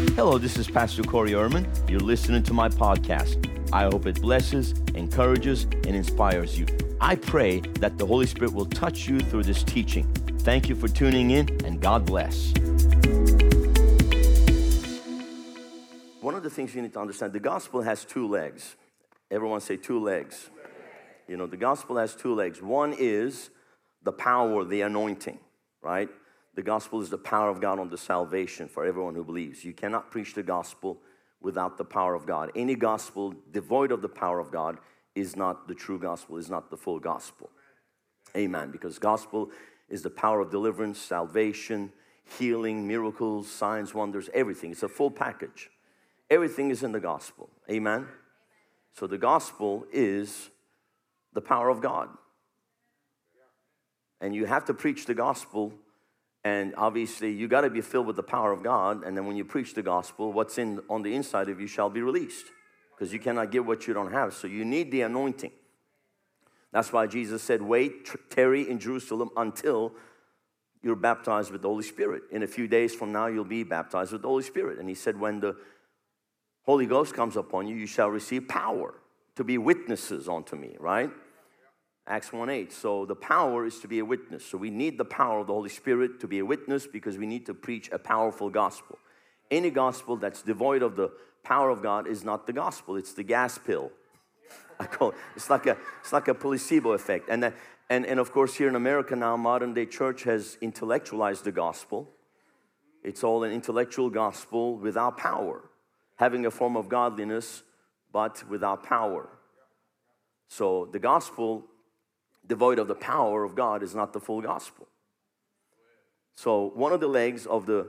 Hello, this is Pastor Corey Erman. You're listening to my podcast. I hope it blesses, encourages, and inspires you. I pray that the Holy Spirit will touch you through this teaching. Thank you for tuning in, and God bless. One of the things you need to understand the gospel has two legs. Everyone say two legs. You know, the gospel has two legs. One is the power, the anointing, right? The gospel is the power of God on the salvation for everyone who believes. You cannot preach the gospel without the power of God. Any gospel devoid of the power of God is not the true gospel, is not the full gospel. Amen. Because gospel is the power of deliverance, salvation, healing, miracles, signs, wonders, everything. It's a full package. Everything is in the gospel. Amen. So the gospel is the power of God. And you have to preach the gospel and obviously, you got to be filled with the power of God. And then when you preach the gospel, what's in on the inside of you shall be released. Because you cannot give what you don't have. So you need the anointing. That's why Jesus said, Wait, tarry in Jerusalem until you're baptized with the Holy Spirit. In a few days from now, you'll be baptized with the Holy Spirit. And he said, When the Holy Ghost comes upon you, you shall receive power to be witnesses unto me, right? Acts 1 8. So the power is to be a witness. So we need the power of the Holy Spirit to be a witness because we need to preach a powerful gospel. Any gospel that's devoid of the power of God is not the gospel, it's the gas pill. I call it. It's like a, it's like a placebo effect. And, that, and, and of course, here in America now, modern day church has intellectualized the gospel. It's all an intellectual gospel without power, having a form of godliness, but without power. So the gospel devoid of the power of God is not the full gospel. So, one of the legs of the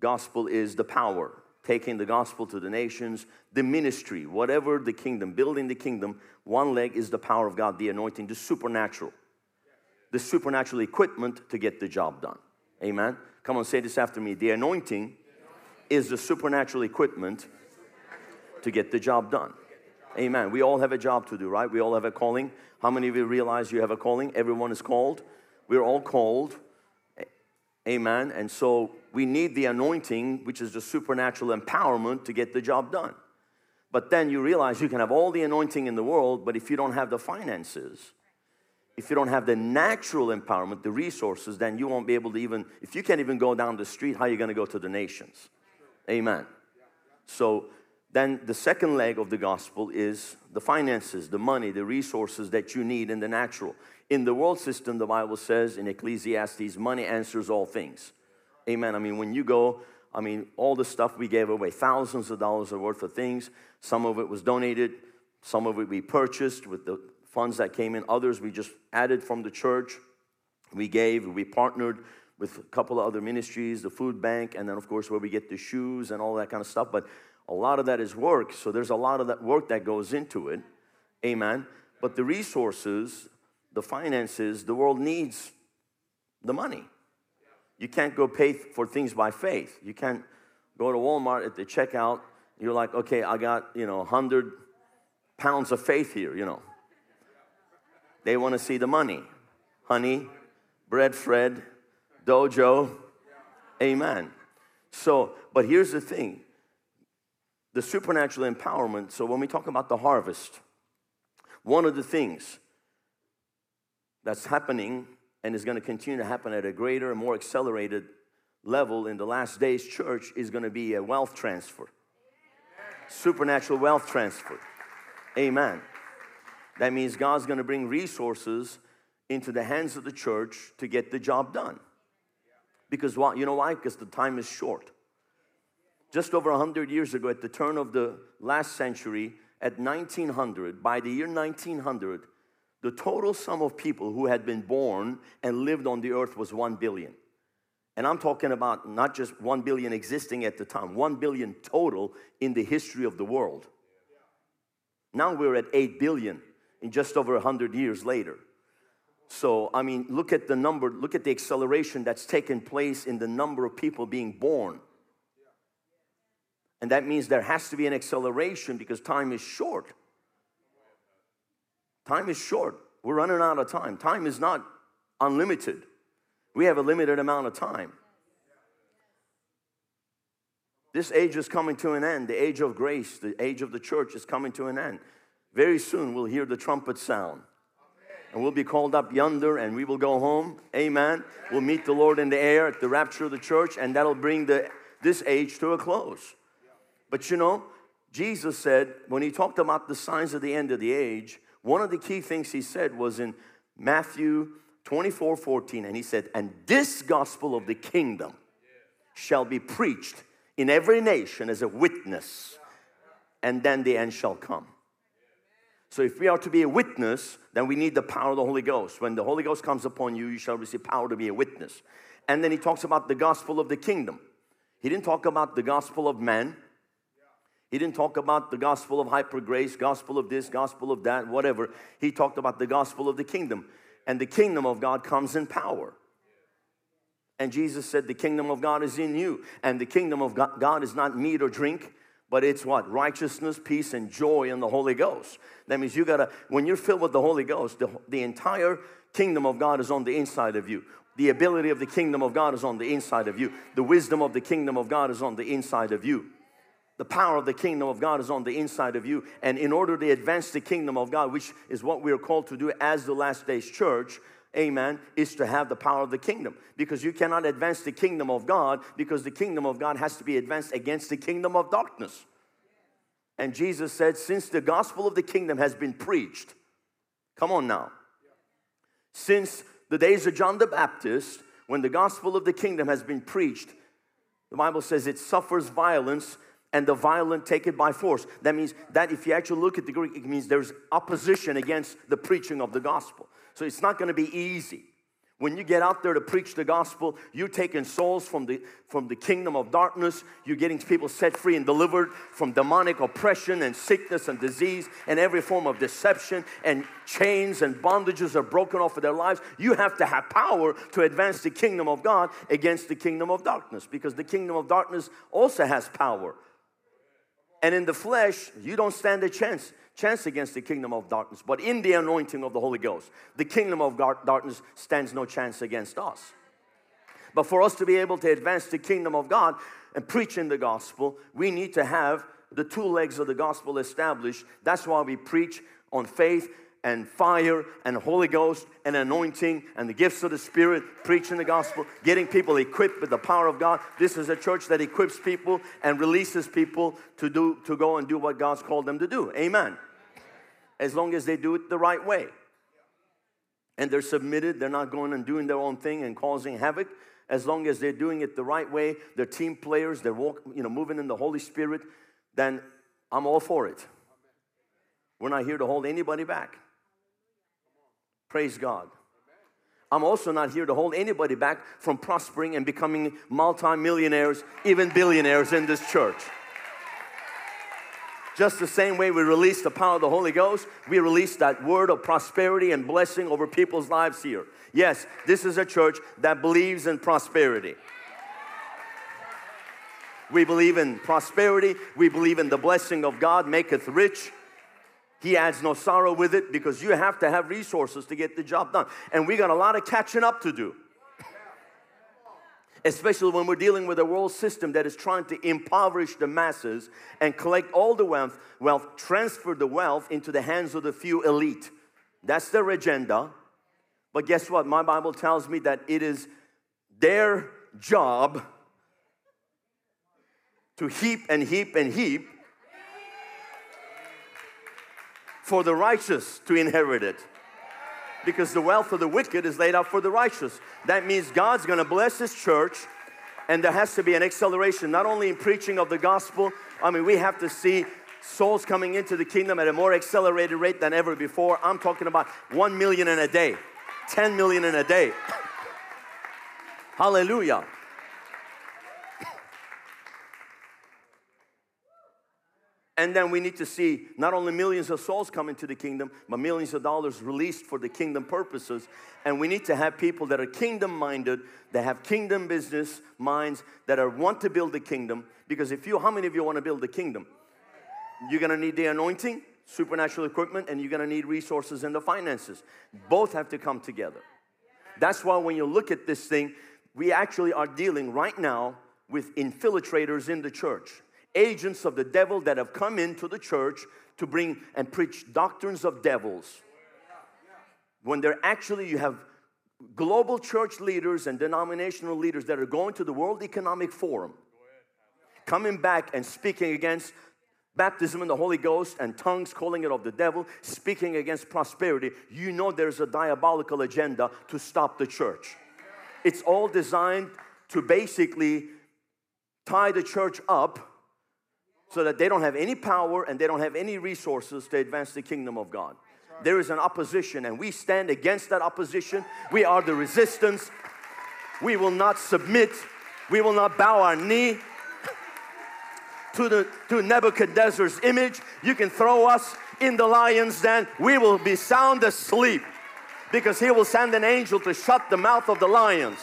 gospel is the power, taking the gospel to the nations, the ministry, whatever the kingdom, building the kingdom. One leg is the power of God, the anointing, the supernatural, the supernatural equipment to get the job done. Amen. Come on, say this after me. The anointing is the supernatural equipment to get the job done. Amen. We all have a job to do, right? We all have a calling. How many of you realize you have a calling? Everyone is called. We're all called. Amen. And so we need the anointing, which is the supernatural empowerment to get the job done. But then you realize you can have all the anointing in the world, but if you don't have the finances, if you don't have the natural empowerment, the resources, then you won't be able to even, if you can't even go down the street, how are you going to go to the nations? Amen. So then the second leg of the gospel is the finances, the money, the resources that you need in the natural. In the world system, the Bible says in Ecclesiastes, money answers all things. Amen. I mean, when you go, I mean, all the stuff we gave away, thousands of dollars worth of things. Some of it was donated, some of it we purchased with the funds that came in, others we just added from the church. We gave, we partnered with a couple of other ministries, the food bank, and then, of course, where we get the shoes and all that kind of stuff. But a lot of that is work, so there's a lot of that work that goes into it. Amen. But the resources, the finances, the world needs the money. You can't go pay for things by faith. You can't go to Walmart at the checkout. You're like, okay, I got, you know, 100 pounds of faith here, you know. They want to see the money. Honey, bread, Fred, dojo, amen. So, but here's the thing the supernatural empowerment. So, when we talk about the harvest, one of the things that's happening and is going to continue to happen at a greater and more accelerated level in the last days church is going to be a wealth transfer. Supernatural wealth transfer. Amen. That means God's going to bring resources into the hands of the church to get the job done. Because why? You know why? Because the time is short just over 100 years ago, at the turn of the last century, at 1900, by the year 1900, the total sum of people who had been born and lived on the earth was 1 billion. And I'm talking about not just 1 billion existing at the time, 1 billion total in the history of the world. Now we're at 8 billion in just over 100 years later. So, I mean, look at the number, look at the acceleration that's taken place in the number of people being born. And that means there has to be an acceleration because time is short. Time is short. We're running out of time. Time is not unlimited, we have a limited amount of time. This age is coming to an end. The age of grace, the age of the church is coming to an end. Very soon we'll hear the trumpet sound. And we'll be called up yonder and we will go home. Amen. We'll meet the Lord in the air at the rapture of the church, and that'll bring the, this age to a close. But you know, Jesus said, when he talked about the signs of the end of the age, one of the key things he said was in Matthew 24 14, and he said, And this gospel of the kingdom shall be preached in every nation as a witness, and then the end shall come. So, if we are to be a witness, then we need the power of the Holy Ghost. When the Holy Ghost comes upon you, you shall receive power to be a witness. And then he talks about the gospel of the kingdom. He didn't talk about the gospel of man. He didn't talk about the gospel of hyper grace, gospel of this, gospel of that, whatever. He talked about the gospel of the kingdom. And the kingdom of God comes in power. And Jesus said, The kingdom of God is in you. And the kingdom of God is not meat or drink, but it's what? Righteousness, peace, and joy in the Holy Ghost. That means you gotta, when you're filled with the Holy Ghost, the, the entire kingdom of God is on the inside of you. The ability of the kingdom of God is on the inside of you. The wisdom of the kingdom of God is on the inside of you. The power of the kingdom of God is on the inside of you. And in order to advance the kingdom of God, which is what we are called to do as the last days church, amen, is to have the power of the kingdom. Because you cannot advance the kingdom of God because the kingdom of God has to be advanced against the kingdom of darkness. And Jesus said, since the gospel of the kingdom has been preached, come on now. Since the days of John the Baptist, when the gospel of the kingdom has been preached, the Bible says it suffers violence and the violent take it by force. That means that if you actually look at the Greek, it means there's opposition against the preaching of the gospel. So it's not going to be easy. When you get out there to preach the gospel, you're taking souls from the, from the kingdom of darkness. You're getting people set free and delivered from demonic oppression and sickness and disease and every form of deception and chains and bondages are broken off of their lives. You have to have power to advance the kingdom of God against the kingdom of darkness because the kingdom of darkness also has power. And in the flesh, you don't stand a chance chance against the kingdom of darkness. But in the anointing of the Holy Ghost, the kingdom of darkness stands no chance against us. But for us to be able to advance the kingdom of God and preach in the gospel, we need to have the two legs of the gospel established. That's why we preach on faith and fire and Holy Ghost and anointing and the gifts of the Spirit, preaching the gospel, getting people equipped with the power of God. This is a church that equips people and releases people to do to go and do what God's called them to do. Amen. As long as they do it the right way. And they're submitted, they're not going and doing their own thing and causing havoc. As long as they're doing it the right way, they're team players, they're walk, you know, moving in the Holy Spirit, then I'm all for it. We're not here to hold anybody back. Praise God. I'm also not here to hold anybody back from prospering and becoming multimillionaires, even billionaires in this church. Just the same way we release the power of the Holy Ghost, we release that word of prosperity and blessing over people's lives here. Yes, this is a church that believes in prosperity. We believe in prosperity. We believe in the blessing of God maketh rich he adds no sorrow with it because you have to have resources to get the job done. And we got a lot of catching up to do. Especially when we're dealing with a world system that is trying to impoverish the masses and collect all the wealth, wealth, transfer the wealth into the hands of the few elite. That's their agenda. But guess what? My Bible tells me that it is their job to heap and heap and heap for the righteous to inherit it. Because the wealth of the wicked is laid out for the righteous. That means God's gonna bless His church, and there has to be an acceleration, not only in preaching of the gospel, I mean, we have to see souls coming into the kingdom at a more accelerated rate than ever before. I'm talking about 1 million in a day, 10 million in a day. Hallelujah. And then we need to see not only millions of souls come into the kingdom, but millions of dollars released for the kingdom purposes. And we need to have people that are kingdom minded, that have kingdom business minds, that are want to build the kingdom. Because if you, how many of you want to build the kingdom? You're gonna need the anointing, supernatural equipment, and you're gonna need resources and the finances. Both have to come together. That's why when you look at this thing, we actually are dealing right now with infiltrators in the church, agents of the devil that have come into the church to bring and preach doctrines of devils. When they're actually, you have global church leaders and denominational leaders that are going to the World Economic Forum, coming back and speaking against baptism in the Holy Ghost and tongues calling it of the devil, speaking against prosperity, you know there's a diabolical agenda to stop the church. It's all designed to basically tie the church up so that they don't have any power and they don't have any resources to advance the kingdom of God. There is an opposition, and we stand against that opposition. We are the resistance. We will not submit. We will not bow our knee to, the, to Nebuchadnezzar's image. You can throw us in the lion's den. We will be sound asleep because he will send an angel to shut the mouth of the lions.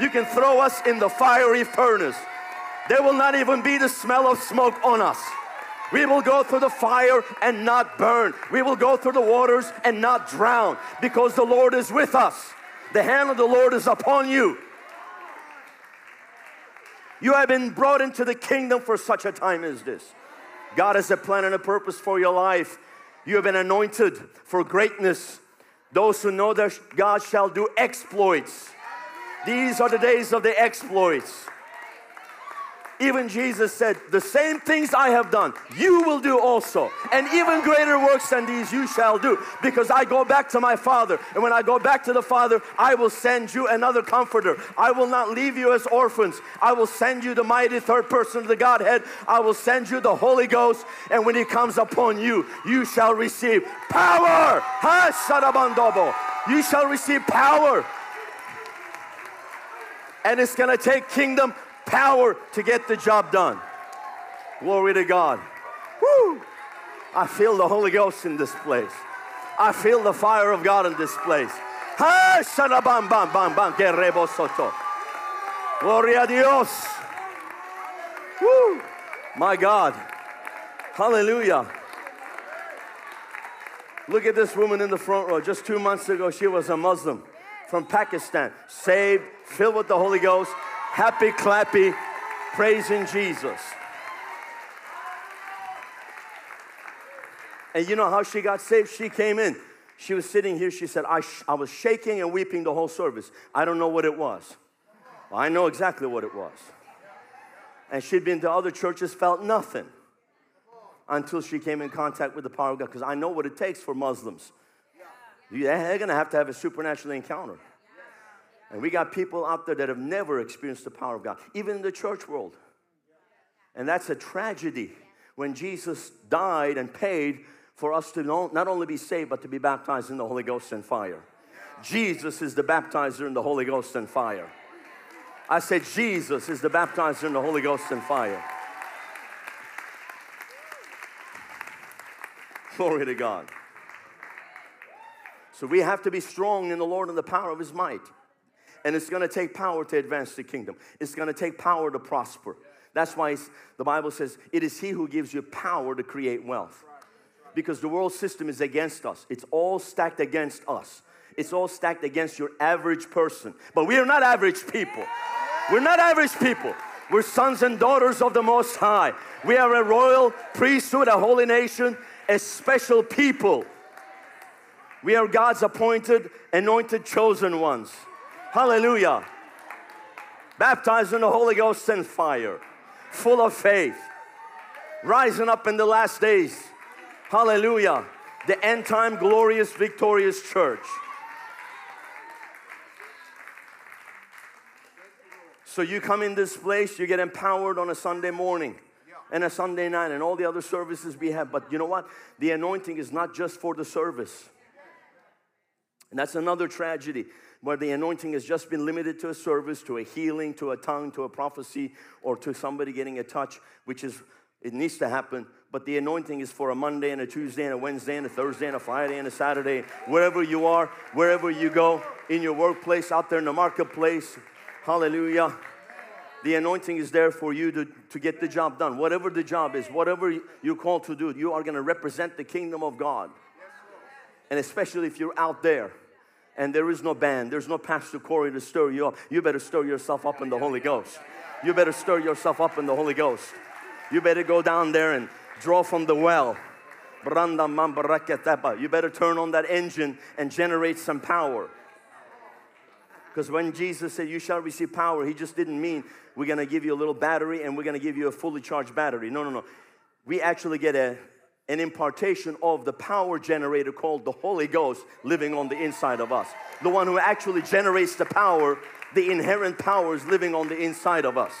You can throw us in the fiery furnace. There will not even be the smell of smoke on us. We will go through the fire and not burn. We will go through the waters and not drown because the Lord is with us. The hand of the Lord is upon you. You have been brought into the kingdom for such a time as this. God has a plan and a purpose for your life. You have been anointed for greatness. Those who know that God shall do exploits. These are the days of the exploits. Even Jesus said, The same things I have done, you will do also. And even greater works than these you shall do. Because I go back to my Father. And when I go back to the Father, I will send you another comforter. I will not leave you as orphans. I will send you the mighty third person of the Godhead. I will send you the Holy Ghost. And when He comes upon you, you shall receive power. You shall receive power. And it's going to take kingdom power to get the job done. Glory to God. Woo! I feel the Holy Ghost in this place. I feel the fire of God in this place. Gloria a Dios. Woo! My God. Hallelujah. Look at this woman in the front row. Just two months ago, she was a Muslim from Pakistan, saved, filled with the Holy Ghost, happy, clappy, praising Jesus. And you know how she got saved? She came in. She was sitting here. She said, I, I was shaking and weeping the whole service. I don't know what it was. Well, I know exactly what it was. And she'd been to other churches, felt nothing until she came in contact with the power of God. Because I know what it takes for Muslims. They're going to have to have a supernatural encounter. And we got people out there that have never experienced the power of God, even in the church world. And that's a tragedy when Jesus died and paid for us to not only be saved, but to be baptized in the Holy Ghost and fire. Jesus is the baptizer in the Holy Ghost and fire. I said, Jesus is the baptizer in the Holy Ghost and fire. Glory to God. So we have to be strong in the Lord and the power of His might. And it's going to take power to advance the kingdom. It's going to take power to prosper. That's why the Bible says it is He who gives you power to create wealth. Because the world system is against us, it's all stacked against us. It's all stacked against your average person. But we are not average people. We're not average people. We're sons and daughters of the Most High. We are a royal priesthood, a holy nation, a special people. We are God's appointed, anointed, chosen ones. Hallelujah. Baptized in the Holy Ghost and fire, full of faith, rising up in the last days. Hallelujah. The end time, glorious, victorious church. So you come in this place, you get empowered on a Sunday morning and a Sunday night and all the other services we have. But you know what? The anointing is not just for the service. And that's another tragedy where the anointing has just been limited to a service, to a healing, to a tongue, to a prophecy, or to somebody getting a touch, which is, it needs to happen. But the anointing is for a Monday and a Tuesday and a Wednesday and a Thursday and a Friday and a Saturday, wherever you are, wherever you go, in your workplace, out there in the marketplace. Hallelujah. The anointing is there for you to, to get the job done. Whatever the job is, whatever you're called to do, you are going to represent the kingdom of God. And especially if you're out there and there is no band, there's no Pastor Corey to stir you up. You better stir yourself up in the Holy Ghost. You better stir yourself up in the Holy Ghost. You better go down there and draw from the well. You better turn on that engine and generate some power. Because when Jesus said, You shall receive power, He just didn't mean we're gonna give you a little battery and we're gonna give you a fully charged battery. No, no, no. We actually get a, an impartation of the power generator called the Holy Ghost living on the inside of us. The one who actually generates the power, the inherent powers living on the inside of us.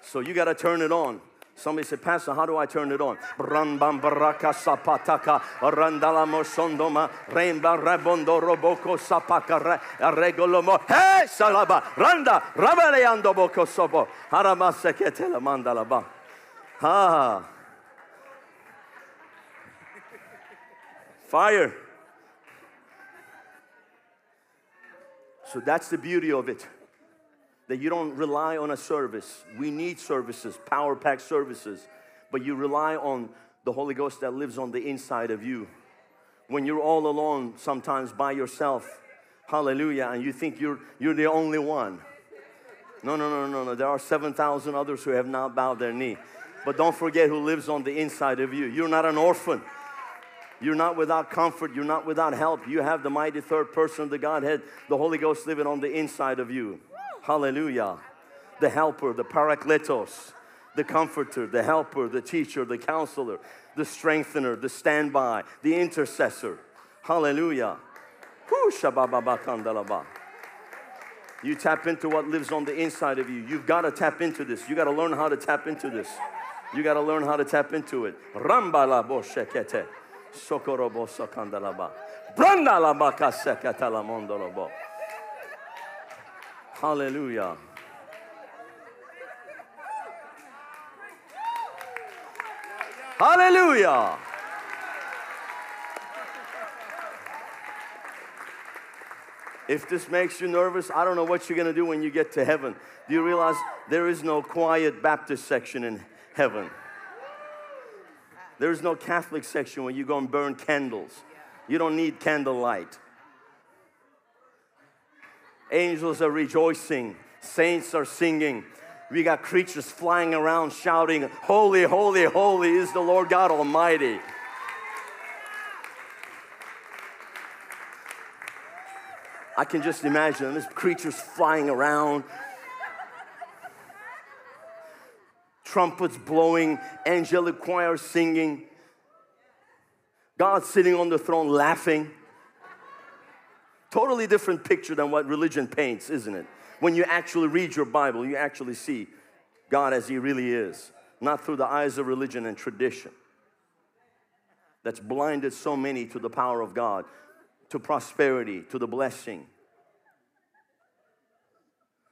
So you gotta turn it on. Somebody said, Pastor, how do I turn it on? Rambam baraka sapataka, randala mosondoma, remba rebondo roboko sapaka, regolomo, hey salaba, randa, rabaleando boko sobo, haramaseketela Ah. Fire. So that's the beauty of it that you don't rely on a service. We need services, power pack services, but you rely on the Holy Ghost that lives on the inside of you. When you're all alone, sometimes by yourself, hallelujah, and you think you're, you're the only one. No, no, no, no, no. There are 7,000 others who have not bowed their knee. But don't forget who lives on the inside of you. You're not an orphan. You're not without comfort. You're not without help. You have the mighty third person of the Godhead, the Holy Ghost living on the inside of you. Hallelujah. The helper, the parakletos, the comforter, the helper, the teacher, the counselor, the strengthener, the standby, the intercessor. Hallelujah. You tap into what lives on the inside of you. You've got to tap into this. You got to learn how to tap into this. You got to learn how to tap into it. Hallelujah. Hallelujah. If this makes you nervous, I don't know what you're going to do when you get to heaven. Do you realize there is no quiet Baptist section in heaven? There is no Catholic section where you go and burn candles. You don't need candlelight. Angels are rejoicing, saints are singing. We got creatures flying around shouting, Holy, holy, holy is the Lord God Almighty. I can just imagine these creatures flying around, trumpets blowing, angelic choirs singing, God sitting on the throne laughing. Totally different picture than what religion paints, isn't it? When you actually read your Bible, you actually see God as He really is, not through the eyes of religion and tradition that's blinded so many to the power of God, to prosperity, to the blessing.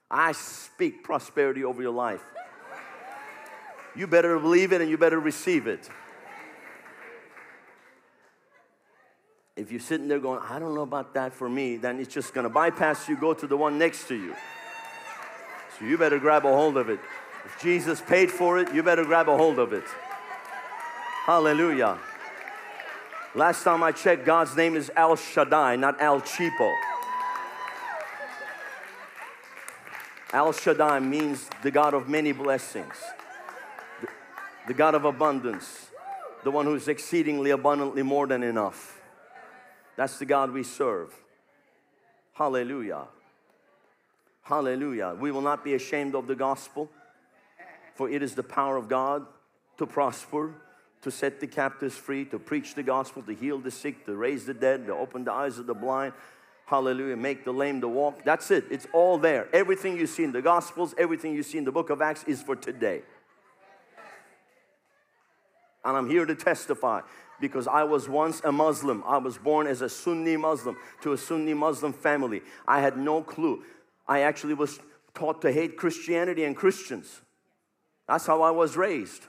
I speak prosperity over your life. You better believe it and you better receive it. If you're sitting there going, I don't know about that for me, then it's just gonna bypass you, go to the one next to you. So you better grab a hold of it. If Jesus paid for it, you better grab a hold of it. Hallelujah. Last time I checked, God's name is El Shaddai, not El Cheapo. El Shaddai means the God of many blessings, the God of abundance, the one who's exceedingly abundantly more than enough. That's the God we serve. Hallelujah. Hallelujah. We will not be ashamed of the gospel, for it is the power of God to prosper, to set the captives free, to preach the gospel, to heal the sick, to raise the dead, to open the eyes of the blind. Hallelujah. Make the lame to walk. That's it. It's all there. Everything you see in the gospels, everything you see in the book of Acts is for today. And I'm here to testify because I was once a Muslim. I was born as a Sunni Muslim to a Sunni Muslim family. I had no clue. I actually was taught to hate Christianity and Christians. That's how I was raised.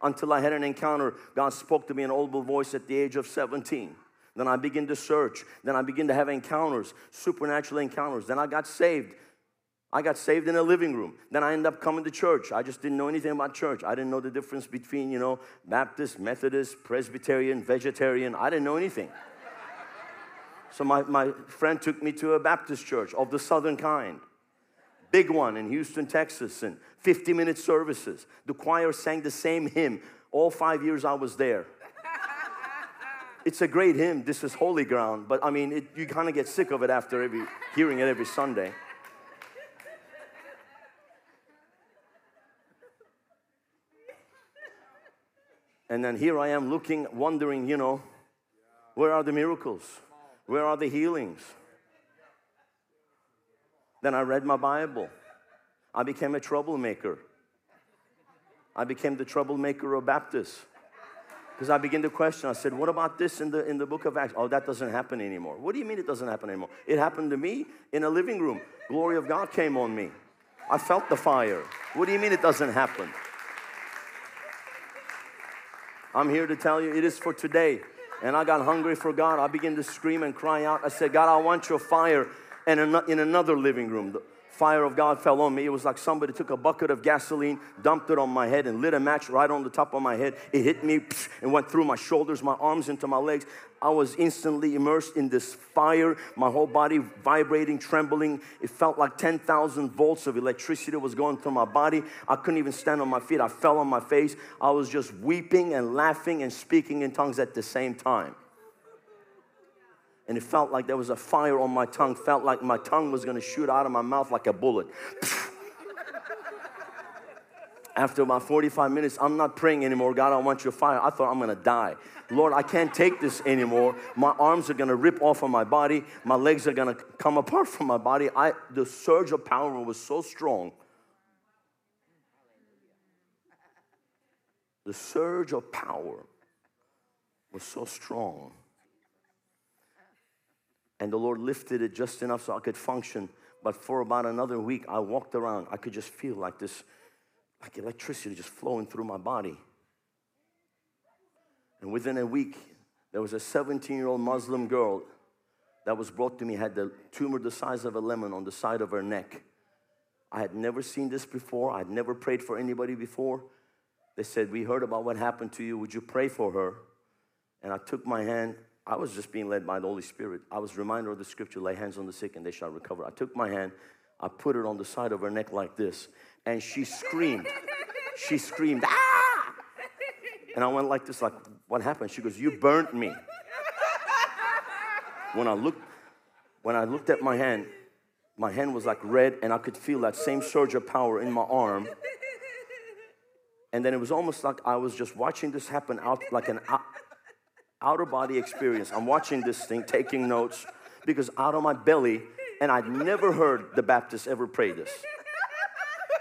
Until I had an encounter, God spoke to me in audible voice at the age of 17. Then I began to search. Then I began to have encounters, supernatural encounters. Then I got saved. I got saved in a living room. Then I ended up coming to church. I just didn't know anything about church. I didn't know the difference between, you know, Baptist, Methodist, Presbyterian, vegetarian. I didn't know anything. So my, my friend took me to a Baptist church of the southern kind. big one in Houston, Texas, and 50 minute services. The choir sang the same hymn all five years I was there. It's a great hymn. This is holy ground, but I mean, it, you kind of get sick of it after every hearing it every Sunday. And then here I am looking, wondering, you know, where are the miracles? Where are the healings? Then I read my Bible. I became a troublemaker. I became the troublemaker of Baptists. Because I began to question. I said, What about this in the, in the book of Acts? Oh, that doesn't happen anymore. What do you mean it doesn't happen anymore? It happened to me in a living room. Glory of God came on me. I felt the fire. What do you mean it doesn't happen? I'm here to tell you it is for today. And I got hungry for God. I began to scream and cry out. I said, God, I want your fire. And in another living room, fire of God fell on me. It was like somebody took a bucket of gasoline, dumped it on my head, and lit a match right on the top of my head. It hit me and went through my shoulders, my arms, into my legs. I was instantly immersed in this fire, my whole body vibrating, trembling. It felt like 10,000 volts of electricity was going through my body. I couldn't even stand on my feet. I fell on my face. I was just weeping and laughing and speaking in tongues at the same time. And it felt like there was a fire on my tongue, felt like my tongue was gonna shoot out of my mouth like a bullet. After about 45 minutes, I'm not praying anymore. God, I want your fire. I thought I'm gonna die. Lord, I can't take this anymore. My arms are gonna rip off of my body. My legs are gonna come apart from my body. I, the surge of power was so strong. The surge of power was so strong. And the Lord lifted it just enough so I could function. But for about another week, I walked around. I could just feel like this, like electricity just flowing through my body. And within a week, there was a 17 year old Muslim girl that was brought to me, had the tumor the size of a lemon on the side of her neck. I had never seen this before. I had never prayed for anybody before. They said, We heard about what happened to you. Would you pray for her? And I took my hand. I was just being led by the Holy Spirit. I was reminded of the scripture lay hands on the sick and they shall recover. I took my hand, I put it on the side of her neck like this, and she screamed. she screamed, Ah! And I went like this, like, what happened? She goes, You burnt me. When I looked, when I looked at my hand, my hand was like red, and I could feel that same surge of power in my arm. And then it was almost like I was just watching this happen out like an outer body experience. I'm watching this thing, taking notes, because out of my belly, and I'd never heard the Baptists ever pray this.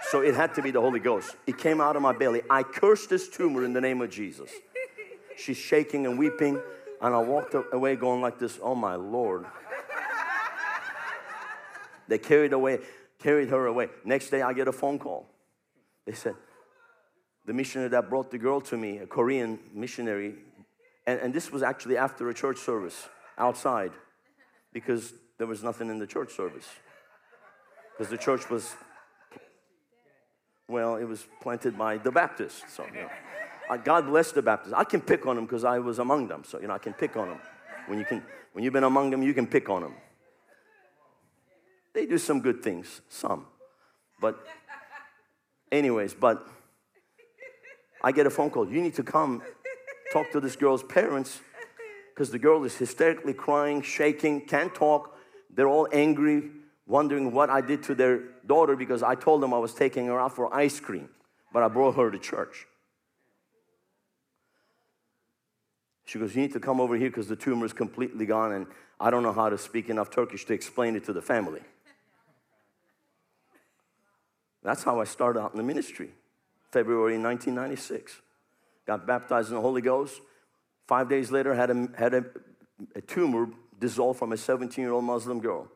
So it had to be the Holy Ghost. It came out of my belly. I cursed this tumor in the name of Jesus. She's shaking and weeping, and I walked away going like this, oh my Lord. They carried away, carried her away. Next day I get a phone call. They said, the missionary that brought the girl to me, a Korean missionary, and, and this was actually after a church service outside because there was nothing in the church service. Because the church was, well, it was planted by the Baptists. So, you know. Uh, God bless the Baptists. I can pick on them because I was among them. So, you know, I can pick on them. When, you can, when you've been among them, you can pick on them. They do some good things, some. But, anyways, but I get a phone call. You need to come talk to this girl's parents because the girl is hysterically crying, shaking, can't talk. They're all angry, wondering what I did to their daughter because I told them I was taking her out for ice cream, but I brought her to church. She goes, You need to come over here because the tumor is completely gone, and I don't know how to speak enough Turkish to explain it to the family. That's how I started out in the ministry, February 1996. Got baptized in the Holy Ghost. Five days later, had a, had a, a tumor dissolved from a 17 year old Muslim girl.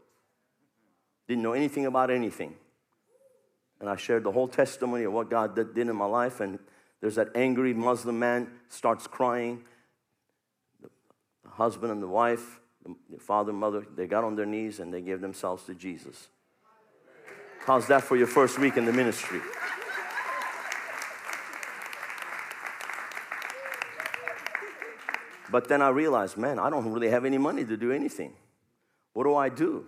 Didn't know anything about anything. And I shared the whole testimony of what God did in my life. And there's that angry Muslim man starts crying The husband and the wife, the father and mother, they got on their knees and they gave themselves to Jesus. How's that for your first week in the ministry? But then I realized, man, I don't really have any money to do anything. What do I do?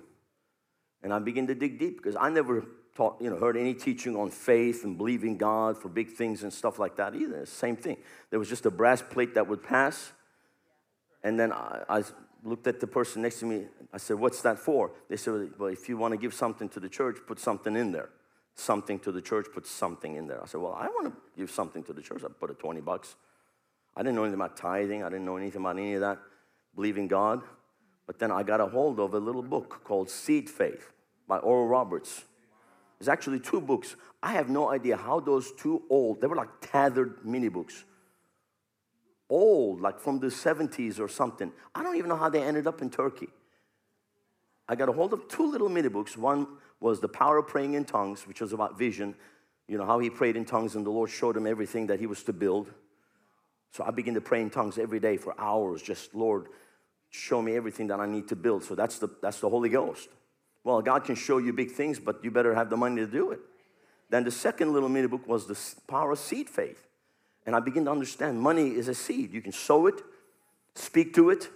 And I begin to dig deep because I never taught, you know, heard any teaching on faith and believing God for big things and stuff like that either. Same thing. There was just a brass plate that would pass. And then I, I looked at the person next to me. I said, What's that for? They said, Well, if you want to give something to the church, put something in there. Something to the church, put something in there. I said, Well, I want to give something to the church. I put a 20 bucks. I didn't know anything about tithing. I didn't know anything about any of that, believing God. But then I got a hold of a little book called Seed Faith by Oral Roberts. There's actually two books. I have no idea how those two old, they were like tethered mini books. Old, like from the 70s or something. I don't even know how they ended up in Turkey. I got a hold of two little mini books. One was The Power of Praying in Tongues, which was about vision. You know, how he prayed in tongues and the Lord showed him everything that he was to build. So I begin to pray in tongues every day for hours, just Lord, show me everything that I need to build. So that's the, that's the Holy Ghost. Well, God can show you big things, but you better have the money to do it. Then the second little mini book was the power of seed faith. And I begin to understand money is a seed. You can sow it, speak to it.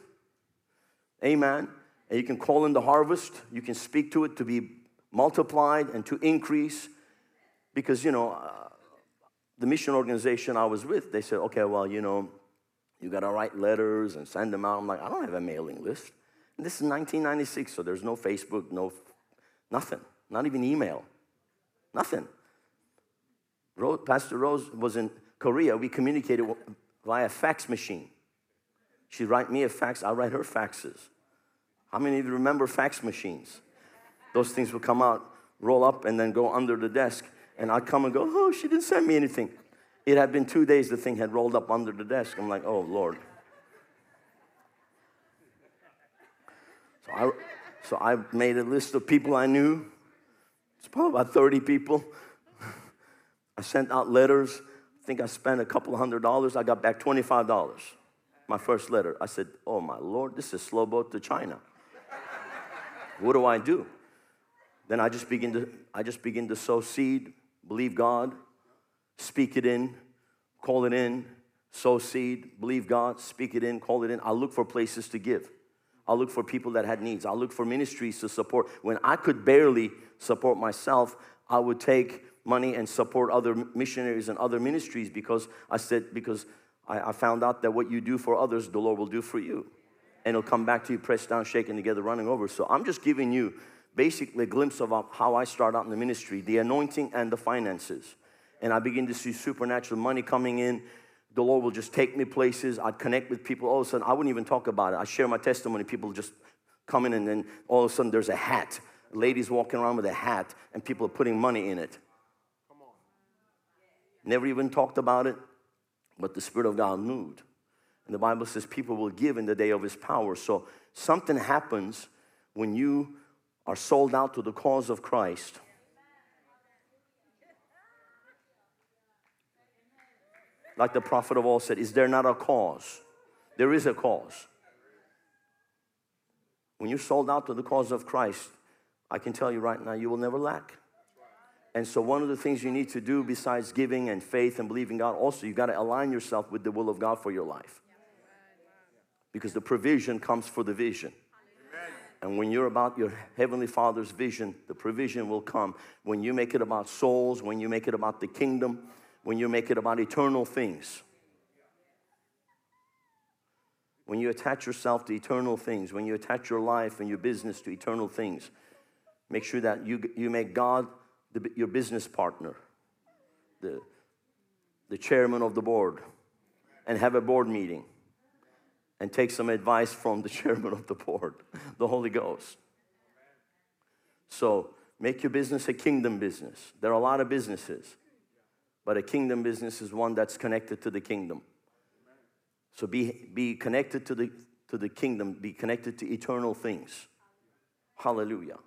Amen. And you can call in the harvest. You can speak to it to be multiplied and to increase. Because, you know, uh, the mission organization I was with, they said, okay, well, you know, you got to write letters and send them out. I'm like, I don't have a mailing list. And this is 1996, so there's no Facebook, no nothing, not even email, nothing. Rose, Pastor Rose was in Korea. We communicated via fax machine. She'd write me a fax, I'd write her faxes. How many of you remember fax machines? Those things would come out, roll up, and then go under the desk. And I'd come and go, oh, she didn't send me anything. It had been two days, the thing had rolled up under the desk. I'm like, oh, Lord. So I, so I made a list of people I knew. It's probably about 30 people. I sent out letters. I think I spent a couple hundred dollars. I got back $25. My first letter. I said, Oh my Lord, this is slow boat to China. what do I do? Then I just begin to I just begin to sow seed, believe God, speak it in, call it in, sow seed, believe God, speak it in, call it in. I look for places to give. I'll look for people that had needs. I'll look for ministries to support. When I could barely support myself, I would take money and support other missionaries and other ministries because I said, because I, I found out that what you do for others, the Lord will do for you. And it'll come back to you, pressed down, shaken together, running over. So I'm just giving you basically a glimpse of how I start out in the ministry, the anointing and the finances. And I begin to see supernatural money coming in the Lord will just take me places. I'd connect with people. All of a sudden, I wouldn't even talk about it. I share my testimony. People just come in, and then all of a sudden, there's a hat. Ladies walking around with a hat, and people are putting money in it. Never even talked about it, but the Spirit of God moved. And the Bible says people will give in the day of His power. So something happens when you are sold out to the cause of Christ like the prophet of all said, is there not a cause? There is a cause. When you're sold out to the cause of Christ, I can tell you right now, you will never lack. And so, one of the things you need to do besides giving and faith and believing God, also, you got to align yourself with the will of God for your life. Because the provision comes for the vision. And when you're about your Heavenly Father's vision, the provision will come. When you make it about souls, when you make it about the kingdom, when you make it about eternal things. When you attach yourself to eternal things, when you attach your life and your business to eternal things, make sure that you, you make God the, your business partner, the, the chairman of the board, and have a board meeting and take some advice from the chairman of the board, the Holy Ghost. So make your business a kingdom business. There are a lot of businesses. But a kingdom business is one that's connected to the kingdom. So be, be connected to the, to the kingdom, be connected to eternal things. Hallelujah.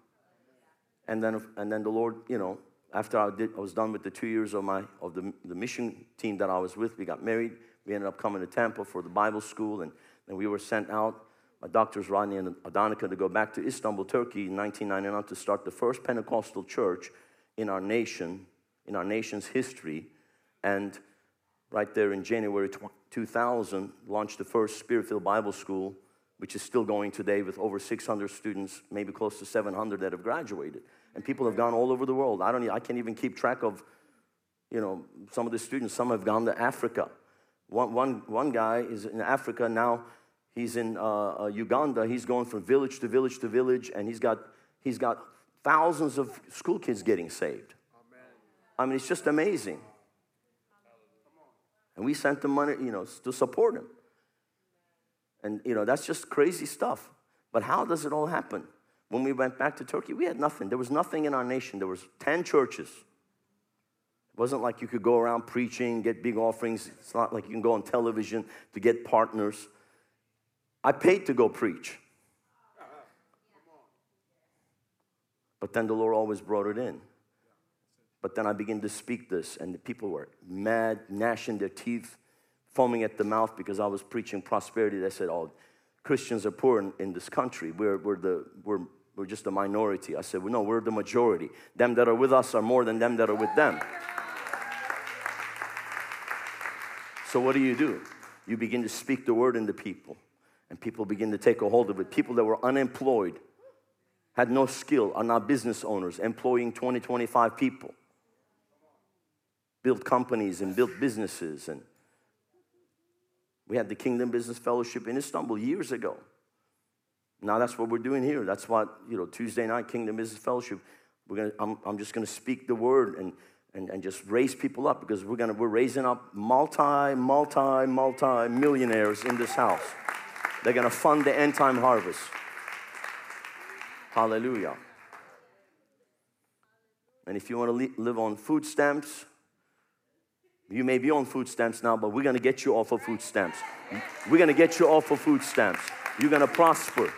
And then, and then the Lord, you know, after I, did, I was done with the two years of, my, of the, the mission team that I was with, we got married. We ended up coming to Tampa for the Bible school, and then we were sent out my doctors Rodney and Adonica to go back to Istanbul, Turkey in 1999 to start the first Pentecostal church in our nation in our nation's history. And right there in January 2000, launched the first Spirit filled Bible School, which is still going today with over 600 students, maybe close to 700 that have graduated. And people have gone all over the world. I don't. I can't even keep track of, you know, some of the students. Some have gone to Africa. One, one, one guy is in Africa now. He's in uh, uh, Uganda. He's going from village to village to village, and he's got he's got thousands of school kids getting saved. I mean, it's just amazing. And we sent them money, you know, to support him. And, you know, that's just crazy stuff. But how does it all happen? When we went back to Turkey, we had nothing. There was nothing in our nation. There was 10 churches. It wasn't like you could go around preaching, get big offerings. It's not like you can go on television to get partners. I paid to go preach. But then the Lord always brought it in. But then I began to speak this, and the people were mad, gnashing their teeth, foaming at the mouth because I was preaching prosperity. They said, Oh, Christians are poor in, in this country. We're, we're, the, we're, we're just a minority. I said, well, No, we're the majority. Them that are with us are more than them that are with them. So, what do you do? You begin to speak the word in the people, and people begin to take a hold of it. People that were unemployed, had no skill, are now business owners, employing 20, 25 people. Built companies and built businesses and we had the kingdom business fellowship in istanbul years ago. Now that's what we're doing here. That's what you know tuesday night kingdom business fellowship. We're gonna i'm, I'm just gonna speak the word and, and and just raise people up because we're gonna we're raising up multi multi multi millionaires in this house they're gonna fund the end time harvest hallelujah and if you want to live on food stamps you may be on food stamps now, but we're gonna get you off of food stamps. We're gonna get you off of food stamps. You're gonna prosper.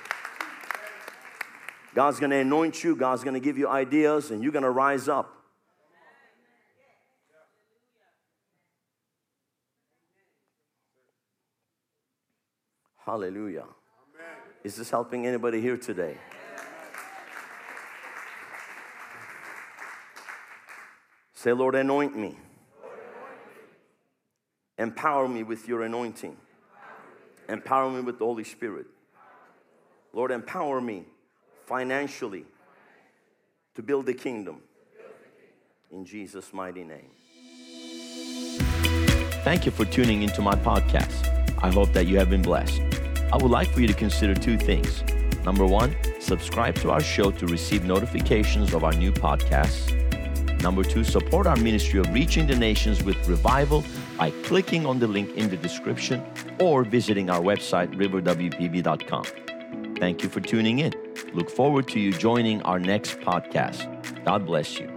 God's gonna anoint you, God's gonna give you ideas, and you're gonna rise up. Hallelujah. Is this helping anybody here today? Say, Lord, anoint me. Empower me with your anointing. Empower me with the Holy Spirit. Lord, empower me financially to build the kingdom. In Jesus' mighty name. Thank you for tuning into my podcast. I hope that you have been blessed. I would like for you to consider two things. Number one, subscribe to our show to receive notifications of our new podcasts. Number two, support our ministry of reaching the nations with revival by clicking on the link in the description or visiting our website, riverwpb.com. Thank you for tuning in. Look forward to you joining our next podcast. God bless you.